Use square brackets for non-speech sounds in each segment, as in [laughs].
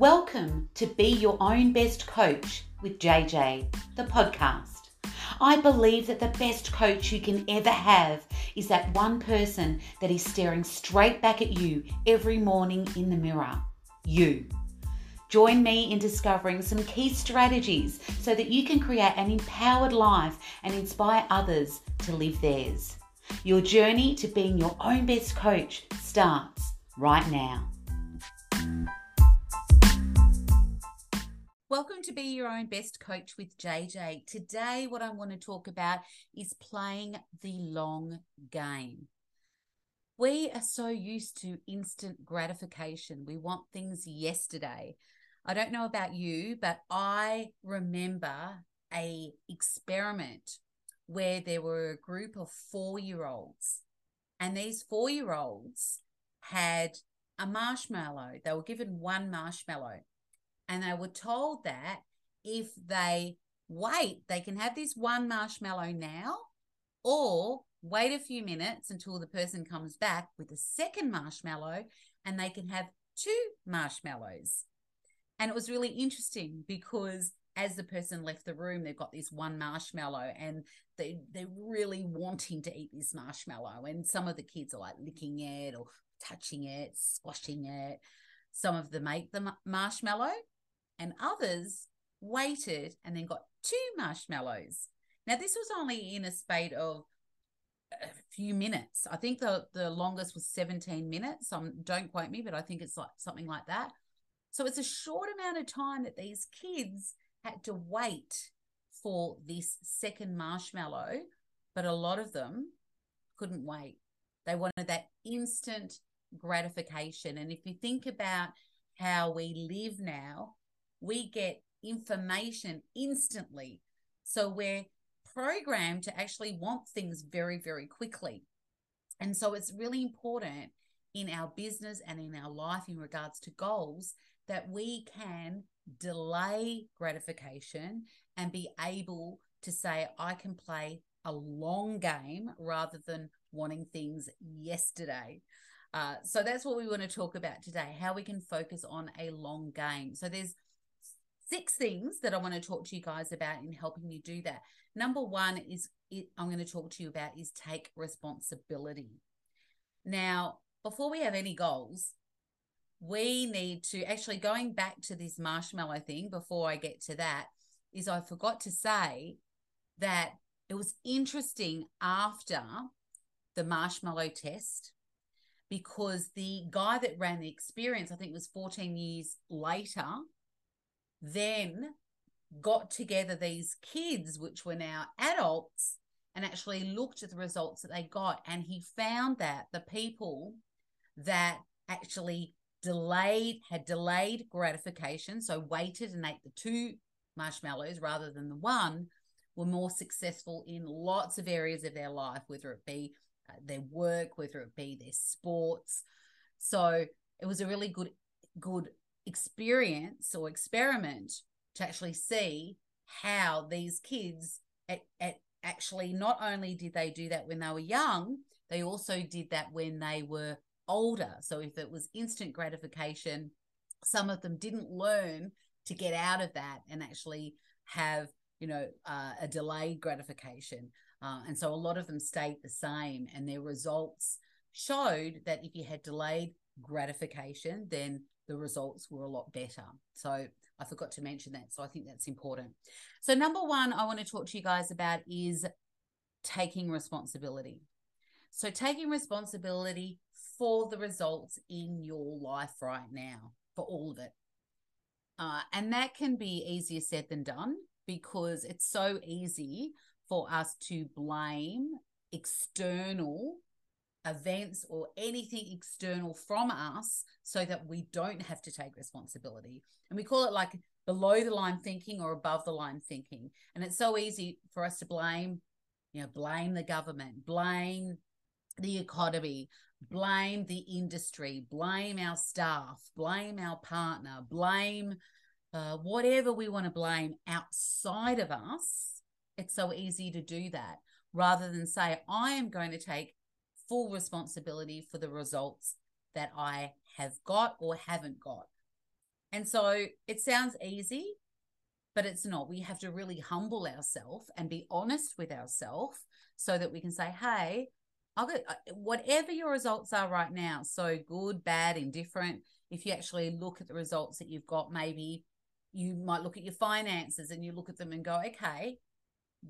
Welcome to Be Your Own Best Coach with JJ, the podcast. I believe that the best coach you can ever have is that one person that is staring straight back at you every morning in the mirror. You. Join me in discovering some key strategies so that you can create an empowered life and inspire others to live theirs. Your journey to being your own best coach starts right now. Welcome to Be Your Own Best Coach with JJ. Today, what I want to talk about is playing the long game. We are so used to instant gratification. We want things yesterday. I don't know about you, but I remember a experiment where there were a group of 4-year-olds and these 4-year-olds had a marshmallow. They were given one marshmallow and they were told that if they wait, they can have this one marshmallow now, or wait a few minutes until the person comes back with a second marshmallow and they can have two marshmallows. And it was really interesting because as the person left the room, they've got this one marshmallow and they, they're really wanting to eat this marshmallow. And some of the kids are like licking it or touching it, squashing it. Some of them make the marshmallow and others waited and then got two marshmallows. Now, this was only in a spate of a few minutes. I think the, the longest was 17 minutes. Um, don't quote me, but I think it's like something like that. So it's a short amount of time that these kids had to wait for this second marshmallow, but a lot of them couldn't wait. They wanted that instant gratification. And if you think about how we live now, we get information instantly. So we're programmed to actually want things very, very quickly. And so it's really important in our business and in our life in regards to goals that we can delay gratification and be able to say, I can play a long game rather than wanting things yesterday. Uh, so that's what we want to talk about today how we can focus on a long game. So there's six things that I want to talk to you guys about in helping you do that. Number one is I'm going to talk to you about is take responsibility. Now, before we have any goals, we need to actually going back to this marshmallow thing before I get to that is I forgot to say that it was interesting after the marshmallow test because the guy that ran the experience, I think it was 14 years later, then got together these kids, which were now adults, and actually looked at the results that they got. And he found that the people that actually delayed, had delayed gratification, so waited and ate the two marshmallows rather than the one, were more successful in lots of areas of their life, whether it be uh, their work, whether it be their sports. So it was a really good, good experience or experiment to actually see how these kids at, at actually not only did they do that when they were young, they also did that when they were older. So if it was instant gratification, some of them didn't learn to get out of that and actually have, you know, uh, a delayed gratification. Uh, and so a lot of them stayed the same, and their results showed that if you had delayed gratification, then the results were a lot better. So I forgot to mention that. So I think that's important. So, number one, I want to talk to you guys about is taking responsibility. So, taking responsibility for the results in your life right now, for all of it. Uh, and that can be easier said than done because it's so easy for us to blame external events or anything external from us so that we don't have to take responsibility. And we call it like below the line thinking or above the line thinking. And it's so easy for us to blame, you know, blame the government, blame the economy, blame the industry, blame our staff, blame our partner, blame uh, whatever we want to blame outside of us. It's so easy to do that rather than say, I am going to take full responsibility for the results that I have got or haven't got. And so it sounds easy, but it's not. We have to really humble ourselves and be honest with ourselves so that we can say, hey, I'll go, uh, whatever your results are right now, so good, bad, indifferent, if you actually look at the results that you've got, maybe you might look at your finances and you look at them and go, okay,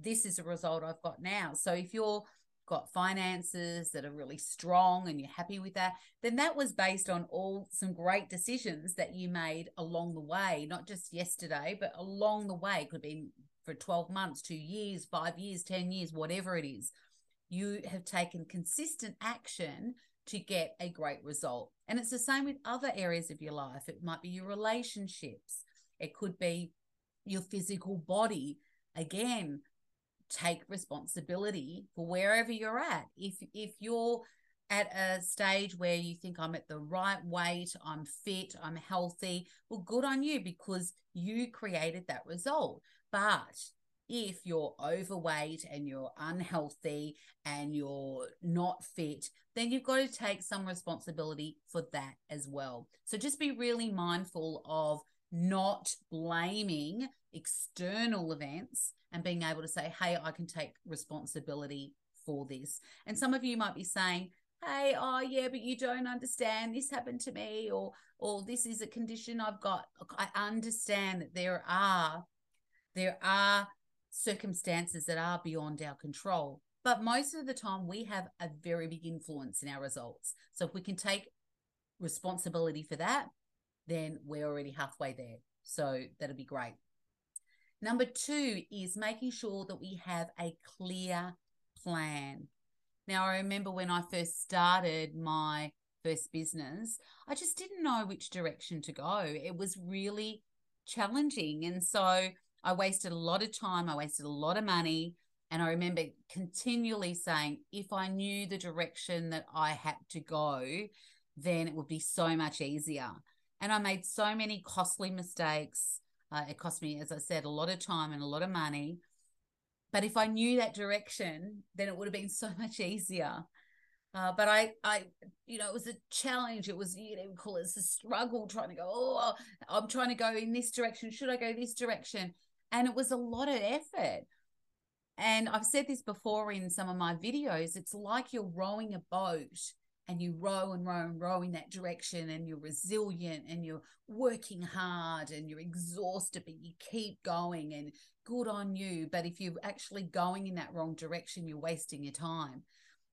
this is a result I've got now. So if you're got finances that are really strong and you're happy with that, then that was based on all some great decisions that you made along the way, not just yesterday, but along the way. It could be for 12 months, two years, five years, 10 years, whatever it is. You have taken consistent action to get a great result. And it's the same with other areas of your life. It might be your relationships, it could be your physical body. Again, take responsibility for wherever you're at. If if you're at a stage where you think I'm at the right weight, I'm fit, I'm healthy, well, good on you because you created that result. But if you're overweight and you're unhealthy and you're not fit, then you've got to take some responsibility for that as well. So just be really mindful of not blaming external events and being able to say, hey, I can take responsibility for this. And some of you might be saying, hey, oh yeah, but you don't understand. This happened to me, or or this is a condition I've got. I understand that there are there are circumstances that are beyond our control. But most of the time, we have a very big influence in our results. So if we can take responsibility for that, then we're already halfway there. So that'll be great. Number two is making sure that we have a clear plan. Now, I remember when I first started my first business, I just didn't know which direction to go. It was really challenging. And so I wasted a lot of time, I wasted a lot of money. And I remember continually saying, if I knew the direction that I had to go, then it would be so much easier. And I made so many costly mistakes. Uh, it cost me, as I said, a lot of time and a lot of money. But if I knew that direction, then it would have been so [laughs] much easier. Uh, but I, I, you know, it was a challenge. It was, you know, call it a struggle trying to go, oh, I'm trying to go in this direction. Should I go this direction? And it was a lot of effort. And I've said this before in some of my videos. It's like you're rowing a boat and you row and row and row in that direction and you're resilient and you're working hard and you're exhausted, but you keep going and good on you. But if you're actually going in that wrong direction, you're wasting your time.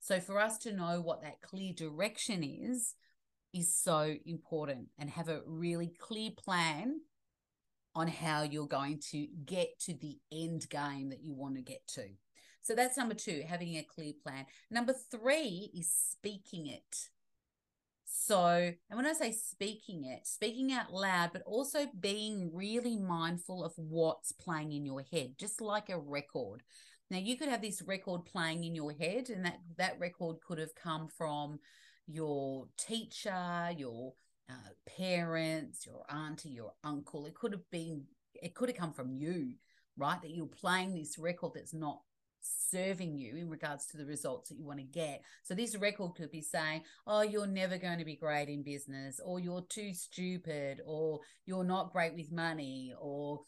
So for us to know what that clear direction is, is so important and have a really clear plan on how you're going to get to the end game that you want to get to. So that's number two, having a clear plan. Number three is speaking it. So, and when I say speaking it, speaking out loud, but also being really mindful of what's playing in your head, just like a record. Now, you could have this record playing in your head, and that that record could have come from your teacher, your uh, parents, your auntie, your uncle. It could have been, it could have come from you, right? That you're playing this record that's not serving you in regards to the results that you want to get. So this record could be saying, "Oh, you're never going to be great in business," or "You're too stupid," or "You're not great with money," or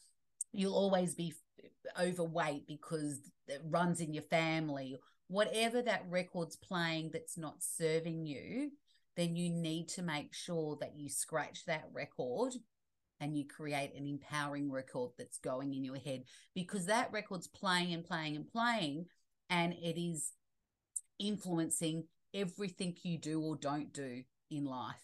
"You'll always be overweight because it runs in your family." Whatever that record's playing that's not serving you, then you need to make sure that you scratch that record and you create an empowering record that's going in your head because that record's playing and playing and playing and it is influencing everything you do or don't do in life.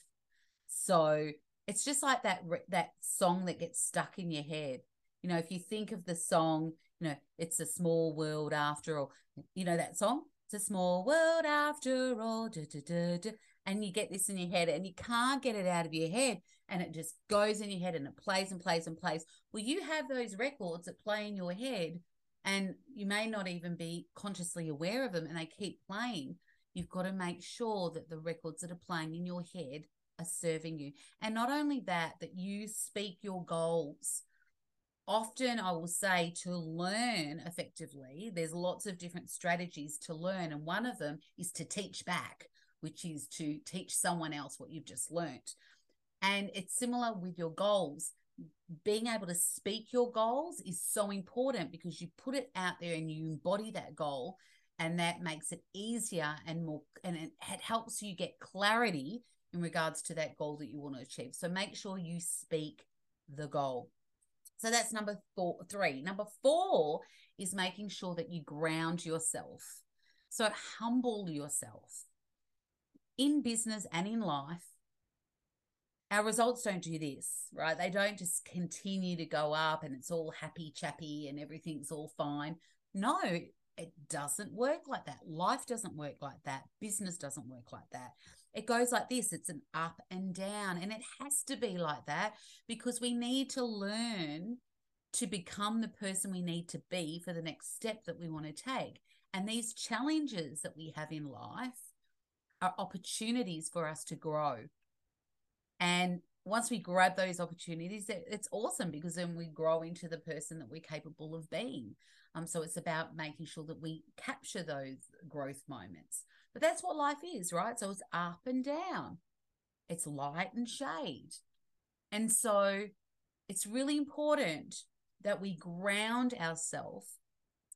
So it's just like that that song that gets stuck in your head. You know, if you think of the song, you know, it's a small world after all. You know that song? It's a small world after all. Da, da, da, and you get this in your head and you can't get it out of your head and it just goes in your head and it plays and plays and plays. Well, you have those records that play in your head and you may not even be consciously aware of them and they keep playing. You've got to make sure that the records that are playing in your head are serving you. And not only that, that you speak your goals. Often, I will say to learn effectively, there's lots of different strategies to learn. And one of them is to teach back which is to teach someone else what you've just learnt. And it's similar with your goals. Being able to speak your goals is so important because you put it out there and you embody that goal and that makes it easier and more and it, helps you get clarity in regards to that goal that you want to achieve. So make sure you speak the goal. So that's number four, three. Number four is making sure that you ground yourself. So humble yourself in business and in life. Our results don't do this, right? They don't just continue to go up and it's all happy chappy and everything's all fine. No, it doesn't work like that. Life doesn't work like that. Business doesn't work like that. It goes like this it's an up and down, and it has to be like that because we need to learn to become the person we need to be for the next step that we want to take. And these challenges that we have in life are opportunities for us to grow. And once we grab those opportunities, it's awesome because then we grow into the person that we're capable of being. Um, so it's about making sure that we capture those growth moments. But that's what life is, right? So it's up and down, it's light and shade. And so it's really important that we ground ourselves,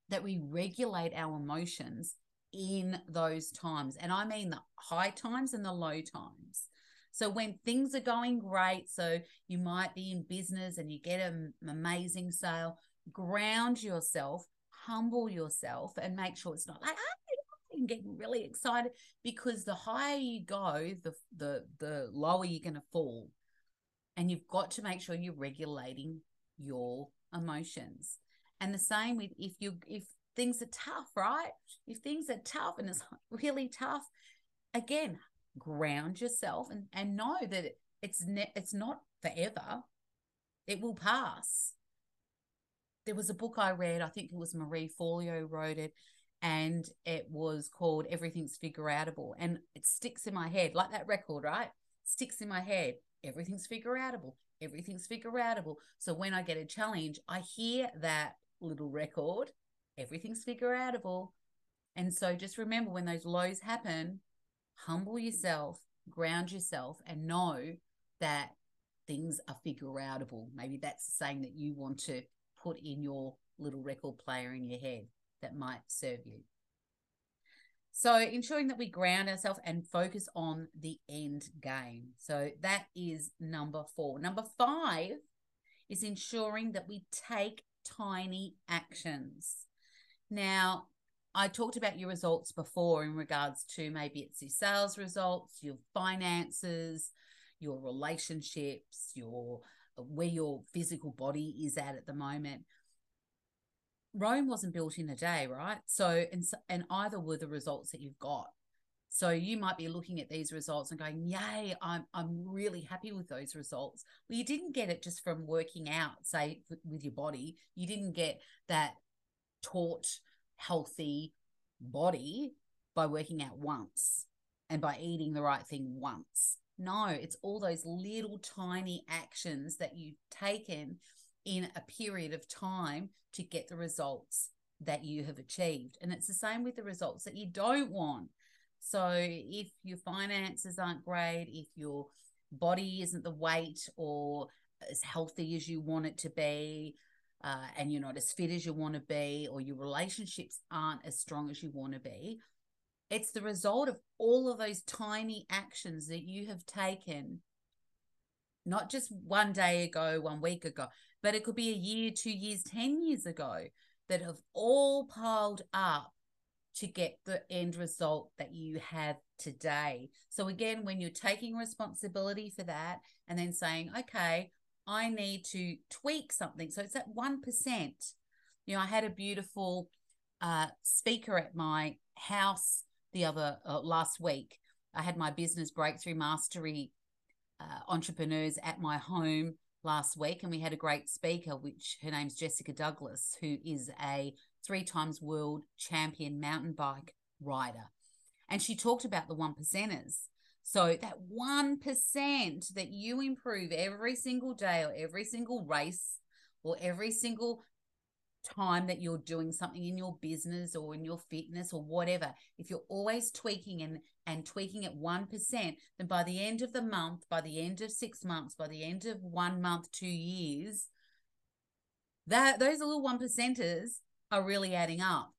that we regulate our emotions in those times. And I mean the high times and the low times. So when things are going great, so you might be in business and you get an amazing sale, ground yourself, humble yourself, and make sure it's not like, ah, and getting really excited because the higher you go, the the the lower you're going to fall, and you've got to make sure you're regulating your emotions. And the same with if you if things are tough, right? If things are tough and it's really tough, again, ground yourself and and know that it's ne- it's not forever. It will pass. There was a book I read, I think it was Marie Forleo wrote it, and it was called Everything's Figure Outable. And it sticks in my head, like that record, right? Sticks in my head. Everything's figure outable everything's figure outable. So when I get a challenge, I hear that little record, everything's figure outable. And so just remember when those lows happen, humble yourself, ground yourself, and know that things are figure outable. Maybe that's the saying that you want to put in your little record player in your head that might serve you. So, ensuring that we ground ourselves and focus on the end game. So, that is number four. Number five is ensuring that we take tiny actions. Now, I talked about your results before in regards to maybe it's your sales results, your finances, your relationships, your where your physical body is at at the moment. Rome wasn't built in a day, right? So and and either were the results that you've got. So you might be looking at these results and going, "Yay, I'm I'm really happy with those results." Well, you didn't get it just from working out, say with your body. You didn't get that taut, healthy body by working out once and by eating the right thing once. No, it's all those little tiny actions that you've taken in a period of time to get the results that you have achieved. And it's the same with the results that you don't want. So if your finances aren't great, if your body isn't the weight or as healthy as you want it to be, uh, and you're not as fit as you want to be, or your relationships aren't as strong as you want to be, it's the result of all of those tiny actions that you have taken, not just one day ago, one week ago, but it could be a year, two years, 10 years ago that have all piled up to get the end result that you have today. So, again, when you're taking responsibility for that and then saying, okay, I need to tweak something. So, it's that 1%. You know, I had a beautiful uh, speaker at my house the other uh, last week. I had my business breakthrough mastery uh, entrepreneurs at my home last week, and we had a great speaker, which her name's Jessica Douglas, who is a three times world champion mountain bike rider. And she talked about the one percenters. So that 1% that you improve every single day or every single race or every single time that you're doing something in your business or in your fitness or whatever, if you're always tweaking and and tweaking at 1%, then by the end of the month, by the end of 6 months, by the end of 1 month, 2 years, that those little one percenters are really adding up.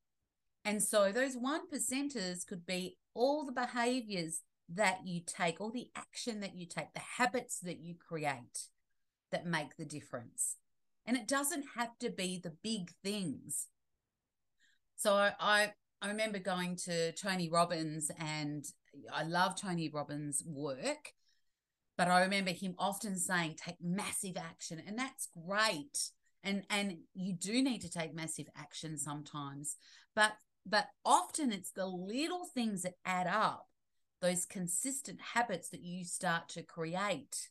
And so those one percenters could be all the behaviors that you take, all the action that you take, the habits that you create that make the difference. And it doesn't have to be the big things. So I I remember going to Tony Robbins and I love Tony Robbins' work, but I remember him often saying take massive action and that's great. And and you do need to take massive action sometimes. But but often it's the little things that add up, those consistent habits that you start to create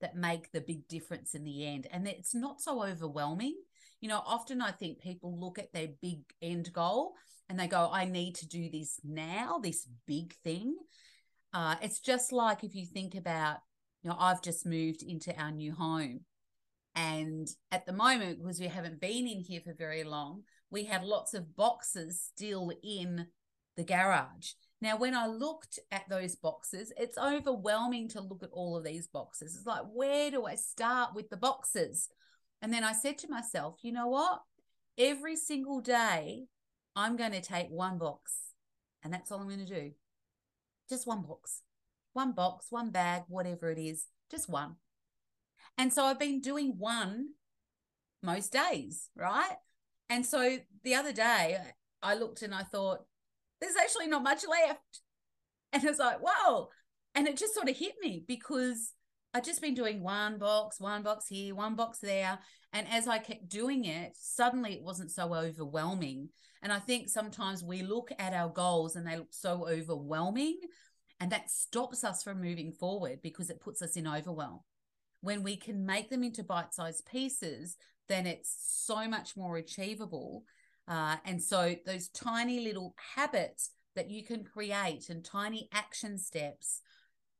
that make the big difference in the end. And it's not so overwhelming. You know, often I think people look at their big end goal and they go, I need to do this now, this big thing. Uh, it's just like if you think about, you know, I've just moved into our new home. And at the moment, because we haven't been in here for very long, we have lots of boxes still in the garage. Now, when I looked at those boxes, it's overwhelming to look at all of these boxes. It's like, where do I start with the boxes? And then I said to myself, you know what? Every single day, I'm going to take one box, and that's all I'm going to do. Just one box, one box, one bag, whatever it is, just one. And so I've been doing one most days, right? And so the other day, I looked and I thought, there's actually not much left. And it's like, whoa. And it just sort of hit me because I'd just been doing one box, one box here, one box there. And as I kept doing it, suddenly it wasn't so overwhelming. And I think sometimes we look at our goals and they look so overwhelming. And that stops us from moving forward because it puts us in overwhelm. When we can make them into bite sized pieces, then it's so much more achievable uh, and so those tiny little habits that you can create and tiny action steps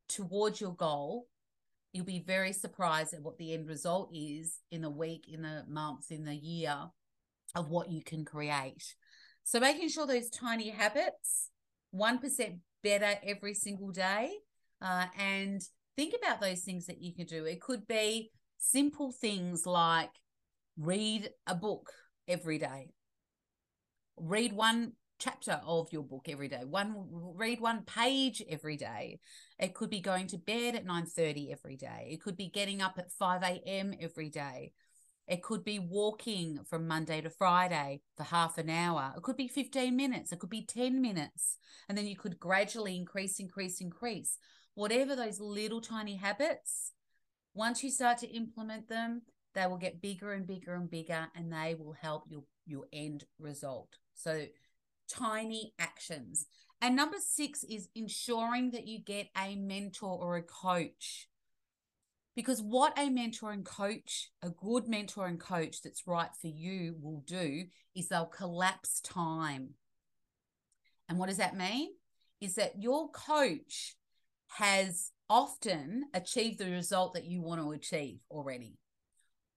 towards your goal, you'll be very surprised at what the end result is in the week, in the month, in the year of what you can create. So making sure those tiny habits, 1% better every single day. Uh, and think about those things that you can do. It could be simple things like read a book every day read one chapter of your book every day one read one page every day. It could be going to bed at 9:30 every day. It could be getting up at 5 a.m every day. It could be walking from monday to friday for half an hour. It could be 15 minutes. It could be 10 minutes. And then you could gradually increase increase increase. Whatever those little tiny habits once you start to implement them they will get bigger and bigger and bigger and they will help your your end result so tiny actions. And number six is ensuring that you get a mentor or a coach. Because what a mentor and coach, a good mentor and coach that's right for you will do is they'll collapse time. And what does that mean? Is that your coach has often achieved the result that you want to achieve already.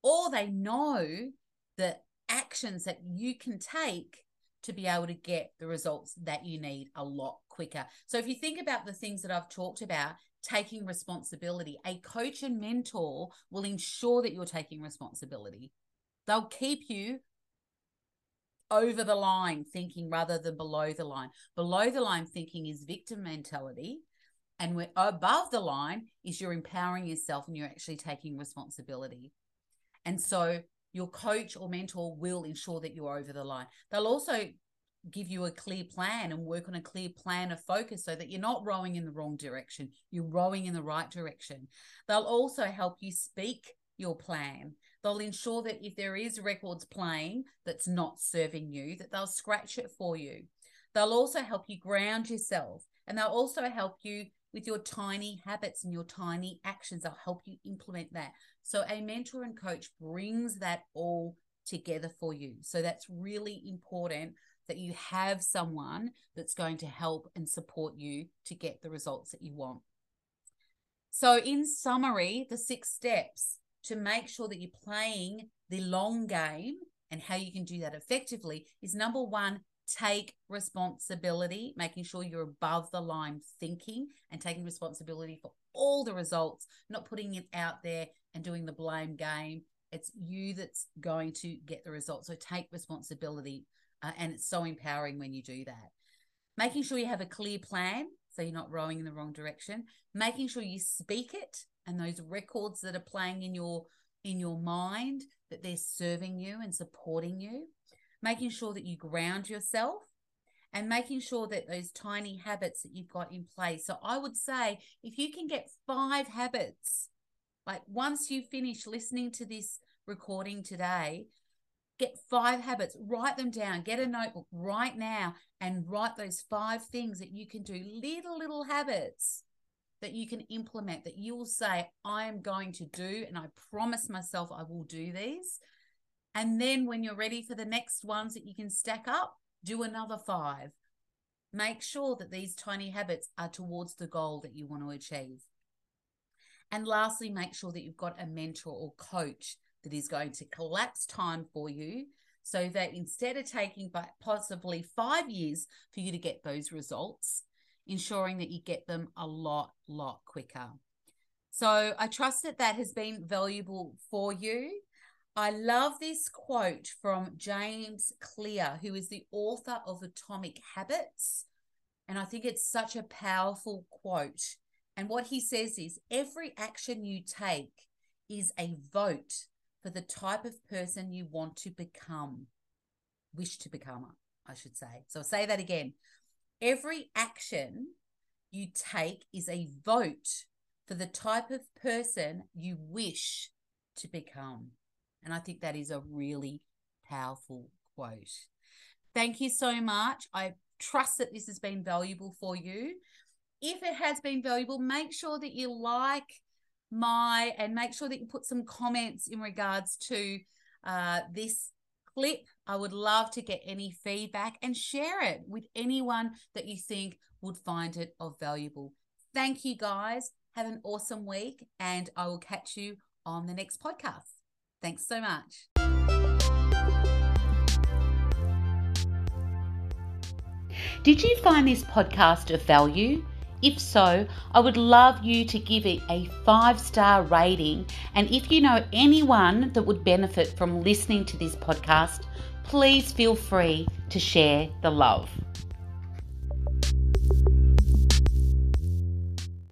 Or they know the actions that you can take to be able to get the results that you need a lot quicker. So if you think about the things that I've talked about, taking responsibility, a coach and mentor will ensure that you're taking responsibility. They'll keep you over the line thinking rather than below the line. Below the line thinking is victim mentality. And we're above the line is you're empowering yourself and you're actually taking responsibility. And so your coach or mentor will ensure that you're over the line. They'll also give you a clear plan and work on a clear plan of focus so that you're not rowing in the wrong direction, you're rowing in the right direction. They'll also help you speak your plan. They'll ensure that if there is records playing that's not serving you, that they'll scratch it for you. They'll also help you ground yourself and they'll also help you with your tiny habits and your tiny actions. They'll help you implement that. So, a mentor and coach brings that all together for you. So, that's really important that you have someone that's going to help and support you to get the results that you want. So, in summary, the six steps to make sure that you're playing the long game And how you can do that effectively is number one, take responsibility, making sure you're above the line thinking and taking responsibility for all the results, not putting it out there and doing the blame game. It's you that's going to get the results. So take responsibility. Uh, and it's so empowering when you do that. Making sure you have a clear plan so you're not rowing in the wrong direction. Making sure you speak it and those records that are playing in your in your mind that they're serving you and supporting you making sure that you ground yourself and making sure that those tiny habits that you've got in place. So I would say if you can get five habits, like once you finish listening to this recording today, get five habits, write them down, get a notebook right now and write those five things that you can do, little, little habits that you can implement that you will say, I am going to do, and I promise myself I will do these. And then when you're ready for the next ones that you can stack up, do another five. Make sure that these tiny habits are towards the goal that you want to achieve. And lastly, make sure that you've got a mentor or coach that is going to collapse time for you so that instead of taking possibly five years for you to get those results, ensuring that you get them a lot, lot quicker. So I trust that that has been valuable for you. I love this quote from James Clear, who is the author of Atomic Habits. And I think it's such a powerful quote. And what he says is every action you take is a vote for the type of person you want to become, wish to become, I should say. So I'll say that again. Every action you take is a vote for the type of person you wish to become. And I think that is a really powerful quote. Thank you so much. I trust that this has been valuable for you. If it has been valuable, make sure that you like my and make sure that you put some comments in regards to uh, this clip. I would love to get any feedback and share it with anyone that you think would find it of valuable. Thank you guys. Have an awesome week, and I will catch you on the next podcast. Thanks so much. Did you find this podcast of value? If so, I would love you to give it a five star rating. And if you know anyone that would benefit from listening to this podcast, please feel free to share the love.